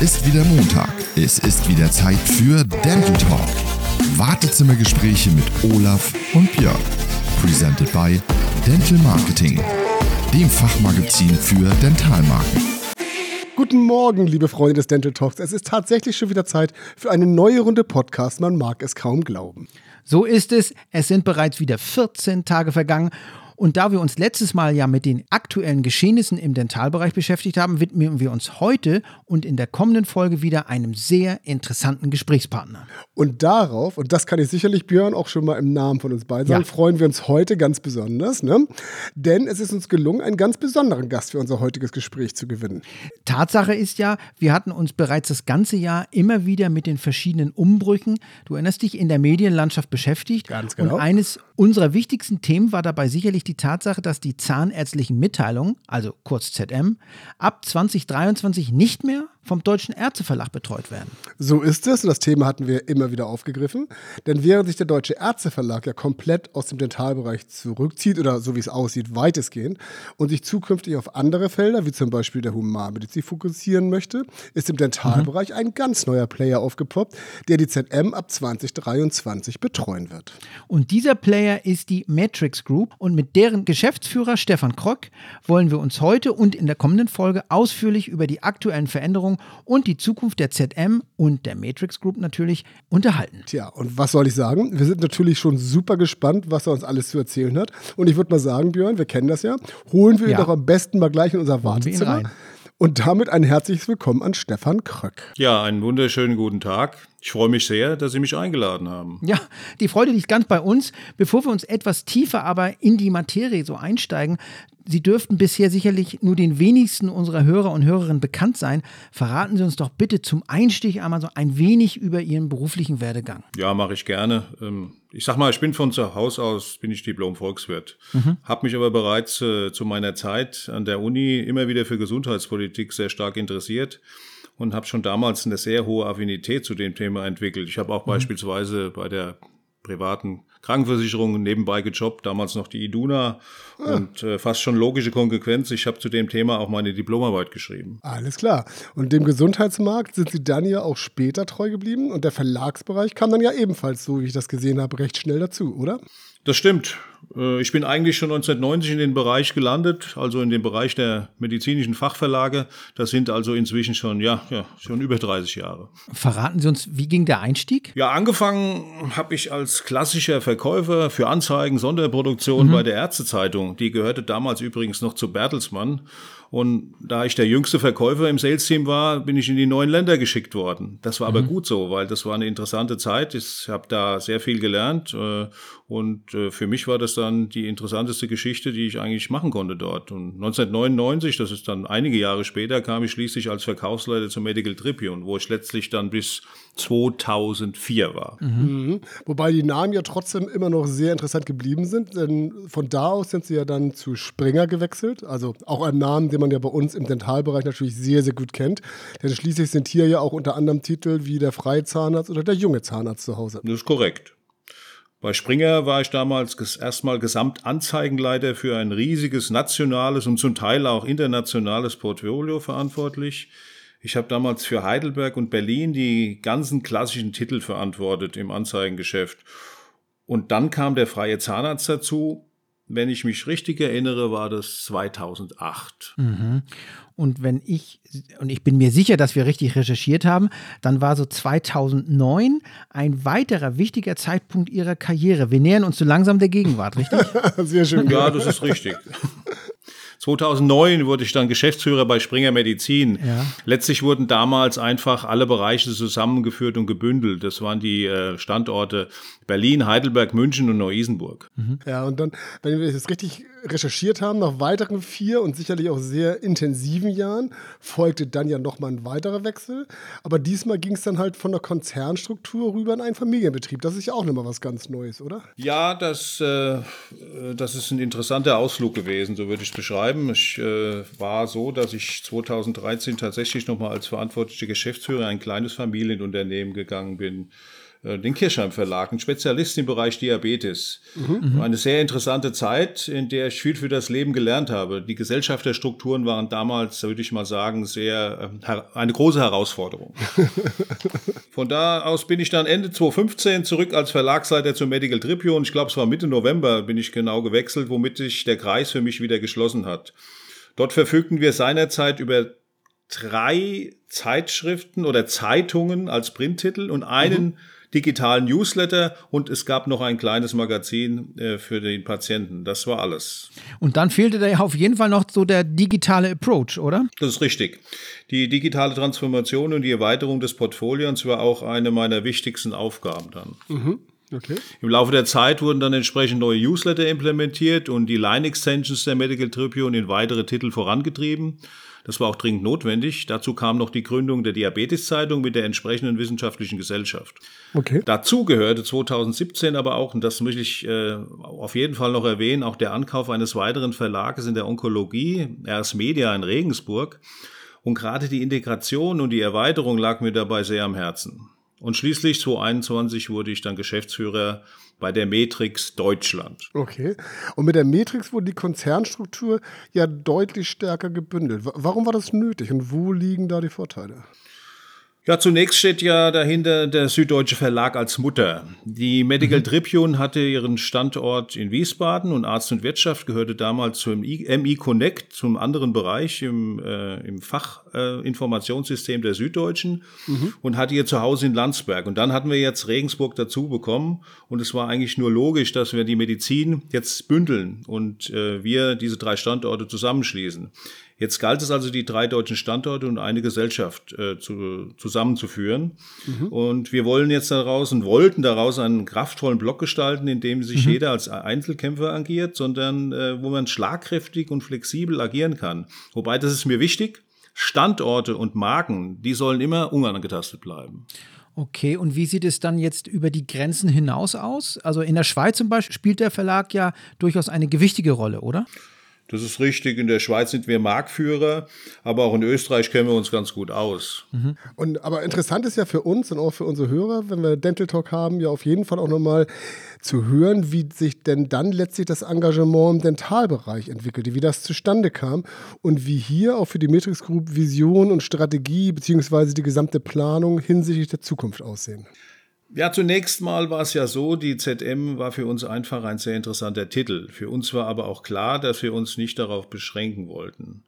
ist wieder Montag. Es ist wieder Zeit für Dental Talk. Wartezimmergespräche mit Olaf und Björn. Presented by Dental Marketing, dem Fachmagazin für Dentalmarken. Guten Morgen, liebe Freunde des Dental Talks. Es ist tatsächlich schon wieder Zeit für eine neue Runde Podcast. Man mag es kaum glauben. So ist es. Es sind bereits wieder 14 Tage vergangen und da wir uns letztes Mal ja mit den aktuellen Geschehnissen im Dentalbereich beschäftigt haben, widmen wir uns heute und in der kommenden Folge wieder einem sehr interessanten Gesprächspartner. Und darauf, und das kann ich sicherlich Björn auch schon mal im Namen von uns beiden sagen, ja. freuen wir uns heute ganz besonders, ne? denn es ist uns gelungen, einen ganz besonderen Gast für unser heutiges Gespräch zu gewinnen. Tatsache ist ja, wir hatten uns bereits das ganze Jahr immer wieder mit den verschiedenen Umbrüchen, du erinnerst dich, in der Medienlandschaft beschäftigt. Ganz genau. Und eines unserer wichtigsten Themen war dabei sicherlich die Tatsache, dass die zahnärztlichen Mitteilungen, also kurz ZM, ab 2023 nicht mehr vom Deutschen Ärzteverlag betreut werden. So ist es und das Thema hatten wir immer wieder aufgegriffen. Denn während sich der Deutsche Ärzteverlag ja komplett aus dem Dentalbereich zurückzieht oder so wie es aussieht, weitestgehend und sich zukünftig auf andere Felder, wie zum Beispiel der Humanmedizin, fokussieren möchte, ist im Dentalbereich mhm. ein ganz neuer Player aufgepoppt, der die ZM ab 2023 betreuen wird. Und dieser Player ist die Matrix Group und mit deren Geschäftsführer Stefan Kröck wollen wir uns heute und in der kommenden Folge ausführlich über die aktuellen Veränderungen und die Zukunft der ZM und der Matrix Group natürlich unterhalten. Tja, und was soll ich sagen? Wir sind natürlich schon super gespannt, was er uns alles zu erzählen hat. Und ich würde mal sagen, Björn, wir kennen das ja. Holen wir ja. ihn doch am besten mal gleich in unser Wartezimmer. Und damit ein herzliches Willkommen an Stefan Kröck. Ja, einen wunderschönen guten Tag. Ich freue mich sehr, dass Sie mich eingeladen haben. Ja, die Freude liegt ganz bei uns. Bevor wir uns etwas tiefer aber in die Materie so einsteigen, Sie dürften bisher sicherlich nur den wenigsten unserer Hörer und Hörerinnen bekannt sein. Verraten Sie uns doch bitte zum Einstieg einmal so ein wenig über Ihren beruflichen Werdegang. Ja, mache ich gerne. Ähm, ich sag mal, ich bin von zu Hause aus, bin ich Diplom-Volkswirt. Mhm. Habe mich aber bereits äh, zu meiner Zeit an der Uni immer wieder für Gesundheitspolitik sehr stark interessiert und habe schon damals eine sehr hohe Affinität zu dem Thema entwickelt. Ich habe auch mhm. beispielsweise bei der privaten Krankenversicherung nebenbei gejobbt, damals noch die Iduna ah. und äh, fast schon logische Konsequenz. Ich habe zu dem Thema auch meine Diplomarbeit geschrieben. Alles klar. Und dem Gesundheitsmarkt sind Sie dann ja auch später treu geblieben und der Verlagsbereich kam dann ja ebenfalls, so wie ich das gesehen habe, recht schnell dazu, oder? Das stimmt. Äh, ich bin eigentlich schon 1990 in den Bereich gelandet, also in den Bereich der medizinischen Fachverlage. Das sind also inzwischen schon, ja, ja, schon über 30 Jahre. Verraten Sie uns, wie ging der Einstieg? Ja, angefangen habe ich als klassischer Verkäufer für Anzeigen, Sonderproduktion mhm. bei der Ärztezeitung. Die gehörte damals übrigens noch zu Bertelsmann. Und da ich der jüngste Verkäufer im Sales-Team war, bin ich in die neuen Länder geschickt worden. Das war aber mhm. gut so, weil das war eine interessante Zeit. Ich habe da sehr viel gelernt äh, und äh, für mich war das dann die interessanteste Geschichte, die ich eigentlich machen konnte dort. Und 1999, das ist dann einige Jahre später, kam ich schließlich als Verkaufsleiter zum Medical Tribune, wo ich letztlich dann bis 2004 war. Mhm. Mhm. Wobei die Namen ja trotzdem immer noch sehr interessant geblieben sind, denn von da aus sind sie ja dann zu Springer gewechselt, also auch ein Name, den man ja bei uns im Dentalbereich natürlich sehr, sehr gut kennt. Denn schließlich sind hier ja auch unter anderem Titel wie der freie Zahnarzt oder der junge Zahnarzt zu Hause. Das ist korrekt. Bei Springer war ich damals erstmal Gesamtanzeigenleiter für ein riesiges nationales und zum Teil auch internationales Portfolio verantwortlich. Ich habe damals für Heidelberg und Berlin die ganzen klassischen Titel verantwortet im Anzeigengeschäft. Und dann kam der freie Zahnarzt dazu. Wenn ich mich richtig erinnere, war das 2008. Mhm. Und wenn ich, und ich bin mir sicher, dass wir richtig recherchiert haben, dann war so 2009 ein weiterer wichtiger Zeitpunkt Ihrer Karriere. Wir nähern uns so langsam der Gegenwart, richtig? Sehr schön. Ja, das ist richtig. 2009 wurde ich dann Geschäftsführer bei Springer Medizin. Ja. Letztlich wurden damals einfach alle Bereiche zusammengeführt und gebündelt. Das waren die äh, Standorte Berlin, Heidelberg, München und Neu-Isenburg. Mhm. Ja, und dann, wenn wir das richtig recherchiert haben, nach weiteren vier und sicherlich auch sehr intensiven Jahren, folgte dann ja nochmal ein weiterer Wechsel. Aber diesmal ging es dann halt von der Konzernstruktur rüber in einen Familienbetrieb. Das ist ja auch nochmal was ganz Neues, oder? Ja, das, äh, das ist ein interessanter Ausflug gewesen, so würde ich es beschreiben. Ich äh, war so, dass ich 2013 tatsächlich nochmal als verantwortlicher Geschäftsführer ein kleines Familienunternehmen gegangen bin den Kirchheim Verlag, ein Spezialist im Bereich Diabetes. Mhm. Eine sehr interessante Zeit, in der ich viel für das Leben gelernt habe. Die Gesellschafterstrukturen waren damals, würde ich mal sagen, sehr äh, eine große Herausforderung. Von da aus bin ich dann Ende 2015 zurück als Verlagsleiter zur Medical Tribune. Ich glaube, es war Mitte November, bin ich genau gewechselt, womit sich der Kreis für mich wieder geschlossen hat. Dort verfügten wir seinerzeit über drei Zeitschriften oder Zeitungen als Printtitel und einen mhm digitalen Newsletter und es gab noch ein kleines Magazin äh, für den Patienten. Das war alles. Und dann fehlte da ja auf jeden Fall noch so der digitale Approach, oder? Das ist richtig. Die digitale Transformation und die Erweiterung des Portfolios war auch eine meiner wichtigsten Aufgaben dann. Mhm. Okay. Im Laufe der Zeit wurden dann entsprechend neue Newsletter implementiert und die Line-Extensions der Medical Tribune in weitere Titel vorangetrieben. Das war auch dringend notwendig. Dazu kam noch die Gründung der Diabetes-Zeitung mit der entsprechenden wissenschaftlichen Gesellschaft. Okay. Dazu gehörte 2017 aber auch, und das möchte ich äh, auf jeden Fall noch erwähnen, auch der Ankauf eines weiteren Verlages in der Onkologie, RS Media in Regensburg. Und gerade die Integration und die Erweiterung lag mir dabei sehr am Herzen. Und schließlich 2021 wurde ich dann Geschäftsführer bei der Matrix Deutschland. Okay. Und mit der Matrix wurde die Konzernstruktur ja deutlich stärker gebündelt. Warum war das nötig und wo liegen da die Vorteile? Ja, zunächst steht ja dahinter der Süddeutsche Verlag als Mutter. Die Medical mhm. Tribune hatte ihren Standort in Wiesbaden und Arzt und Wirtschaft gehörte damals zum MI Connect, zum anderen Bereich im, äh, im Fachinformationssystem äh, der Süddeutschen mhm. und hatte ihr Zuhause in Landsberg. Und dann hatten wir jetzt Regensburg dazu bekommen und es war eigentlich nur logisch, dass wir die Medizin jetzt bündeln und äh, wir diese drei Standorte zusammenschließen. Jetzt galt es also, die drei deutschen Standorte und eine Gesellschaft äh, zu, zusammenzuführen. Mhm. Und wir wollen jetzt daraus und wollten daraus einen kraftvollen Block gestalten, in dem sich mhm. jeder als Einzelkämpfer agiert, sondern äh, wo man schlagkräftig und flexibel agieren kann. Wobei, das ist mir wichtig, Standorte und Marken, die sollen immer unangetastet bleiben. Okay, und wie sieht es dann jetzt über die Grenzen hinaus aus? Also in der Schweiz zum Beispiel spielt der Verlag ja durchaus eine gewichtige Rolle, oder? Das ist richtig. In der Schweiz sind wir Marktführer, aber auch in Österreich kennen wir uns ganz gut aus. Mhm. Und aber interessant ist ja für uns und auch für unsere Hörer, wenn wir Dental Talk haben, ja auf jeden Fall auch nochmal zu hören, wie sich denn dann letztlich das Engagement im Dentalbereich entwickelte, wie das zustande kam und wie hier auch für die Matrix Group Vision und Strategie beziehungsweise die gesamte Planung hinsichtlich der Zukunft aussehen. Ja, zunächst mal war es ja so, die ZM war für uns einfach ein sehr interessanter Titel. Für uns war aber auch klar, dass wir uns nicht darauf beschränken wollten.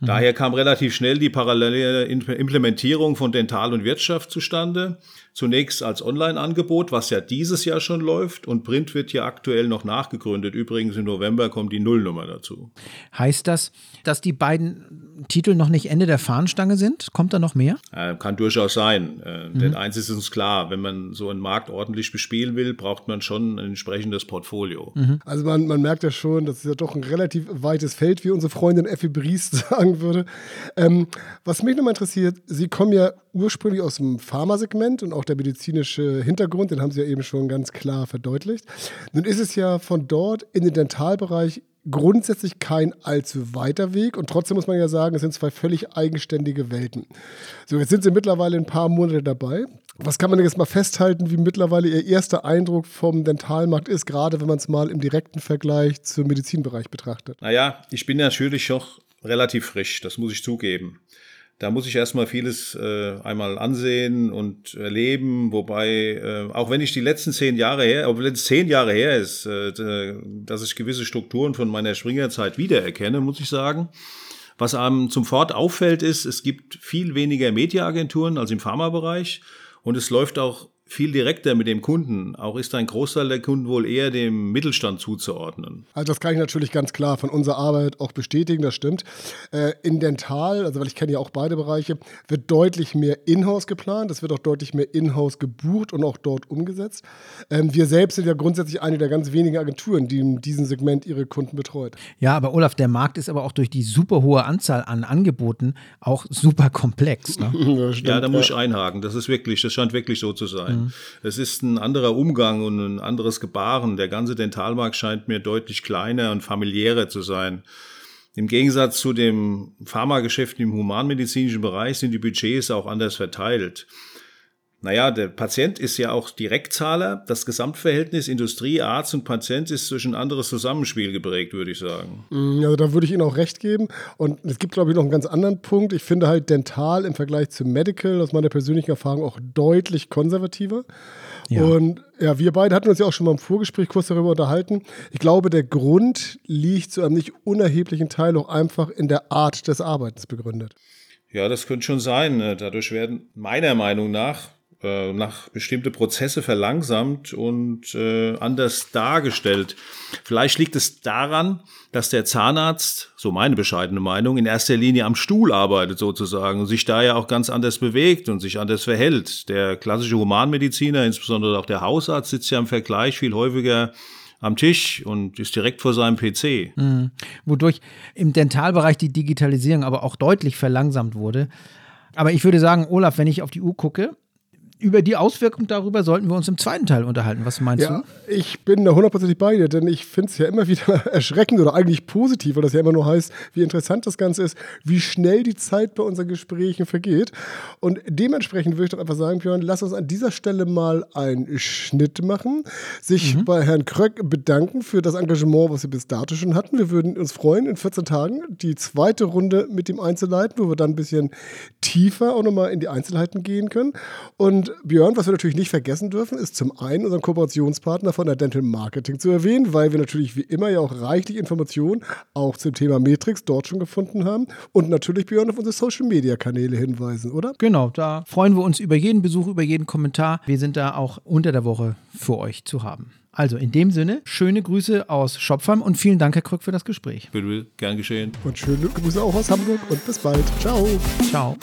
Mhm. Daher kam relativ schnell die parallele Implementierung von Dental und Wirtschaft zustande. Zunächst als Online-Angebot, was ja dieses Jahr schon läuft, und Print wird ja aktuell noch nachgegründet. Übrigens im November kommt die Nullnummer dazu. Heißt das, dass die beiden Titel noch nicht Ende der Fahnenstange sind? Kommt da noch mehr? Äh, kann durchaus sein. Äh, mhm. Denn eins ist uns klar, wenn man so einen Markt ordentlich bespielen will, braucht man schon ein entsprechendes Portfolio. Mhm. Also man, man merkt ja schon, das ist ja doch ein relativ weites Feld, wie unsere Freundin Effi Bries sagen würde. Ähm, was mich nochmal interessiert, Sie kommen ja ursprünglich aus dem Pharmasegment und auch der medizinische Hintergrund, den haben Sie ja eben schon ganz klar verdeutlicht. Nun ist es ja von dort in den Dentalbereich grundsätzlich kein allzu weiter Weg und trotzdem muss man ja sagen, es sind zwei völlig eigenständige Welten. So, jetzt sind Sie mittlerweile ein paar Monate dabei. Was kann man denn jetzt mal festhalten, wie mittlerweile Ihr erster Eindruck vom Dentalmarkt ist, gerade wenn man es mal im direkten Vergleich zum Medizinbereich betrachtet? Naja, ich bin natürlich noch relativ frisch, das muss ich zugeben. Da muss ich erstmal vieles äh, einmal ansehen und erleben, wobei, äh, auch wenn ich die letzten zehn Jahre her, obwohl es zehn Jahre her ist, äh, dass ich gewisse Strukturen von meiner Springerzeit wiedererkenne, muss ich sagen. Was einem zum Fort auffällt, ist, es gibt viel weniger Mediaagenturen als im Pharmabereich und es läuft auch viel direkter mit dem Kunden. Auch ist ein Großteil der Kunden wohl eher dem Mittelstand zuzuordnen. Also das kann ich natürlich ganz klar von unserer Arbeit auch bestätigen, das stimmt. Äh, in Dental, also weil ich kenne ja auch beide Bereiche, wird deutlich mehr Inhouse geplant, es wird auch deutlich mehr Inhouse gebucht und auch dort umgesetzt. Ähm, wir selbst sind ja grundsätzlich eine der ganz wenigen Agenturen, die in diesem Segment ihre Kunden betreut. Ja, aber Olaf, der Markt ist aber auch durch die super hohe Anzahl an Angeboten auch super komplex. Ne? ja, da muss ich einhaken. Das ist wirklich, das scheint wirklich so zu sein. Mhm. Es ist ein anderer Umgang und ein anderes Gebaren. Der ganze Dentalmarkt scheint mir deutlich kleiner und familiärer zu sein. Im Gegensatz zu dem Pharmageschäft im humanmedizinischen Bereich sind die Budgets auch anders verteilt. Naja, der Patient ist ja auch Direktzahler. Das Gesamtverhältnis Industrie, Arzt und Patient ist durch ein anderes Zusammenspiel geprägt, würde ich sagen. Mm, also da würde ich Ihnen auch recht geben. Und es gibt, glaube ich, noch einen ganz anderen Punkt. Ich finde halt Dental im Vergleich zu Medical aus meiner persönlichen Erfahrung auch deutlich konservativer. Ja. Und ja, wir beide hatten uns ja auch schon mal im Vorgespräch kurz darüber unterhalten. Ich glaube, der Grund liegt zu einem nicht unerheblichen Teil auch einfach in der Art des Arbeitens begründet. Ja, das könnte schon sein. Dadurch werden meiner Meinung nach äh, nach bestimmte Prozesse verlangsamt und äh, anders dargestellt. Vielleicht liegt es daran, dass der Zahnarzt, so meine bescheidene Meinung, in erster Linie am Stuhl arbeitet sozusagen und sich da ja auch ganz anders bewegt und sich anders verhält. Der klassische Humanmediziner, insbesondere auch der Hausarzt, sitzt ja im Vergleich viel häufiger am Tisch und ist direkt vor seinem PC. Mhm. Wodurch im Dentalbereich die Digitalisierung aber auch deutlich verlangsamt wurde. Aber ich würde sagen, Olaf, wenn ich auf die Uhr gucke, über die Auswirkung darüber sollten wir uns im zweiten Teil unterhalten. Was meinst ja, du? Ich bin da hundertprozentig bei dir, denn ich finde es ja immer wieder erschreckend oder eigentlich positiv, weil das ja immer nur heißt, wie interessant das Ganze ist, wie schnell die Zeit bei unseren Gesprächen vergeht. Und dementsprechend würde ich doch einfach sagen, Björn, lass uns an dieser Stelle mal einen Schnitt machen, sich mhm. bei Herrn Kröck bedanken für das Engagement, was wir bis dato schon hatten. Wir würden uns freuen, in 14 Tagen die zweite Runde mit ihm einzuleiten, wo wir dann ein bisschen tiefer auch nochmal in die Einzelheiten gehen können. Und Björn, was wir natürlich nicht vergessen dürfen, ist zum einen unseren Kooperationspartner von der Dental Marketing zu erwähnen, weil wir natürlich wie immer ja auch reichlich Informationen auch zum Thema Matrix dort schon gefunden haben und natürlich Björn auf unsere Social Media Kanäle hinweisen, oder? Genau, da freuen wir uns über jeden Besuch, über jeden Kommentar. Wir sind da auch unter der Woche für euch zu haben. Also in dem Sinne, schöne Grüße aus Schopfheim und vielen Dank, Herr Krück, für das Gespräch. Bitte, gern geschehen. Und schöne Grüße auch aus Hamburg und bis bald. Ciao. Ciao.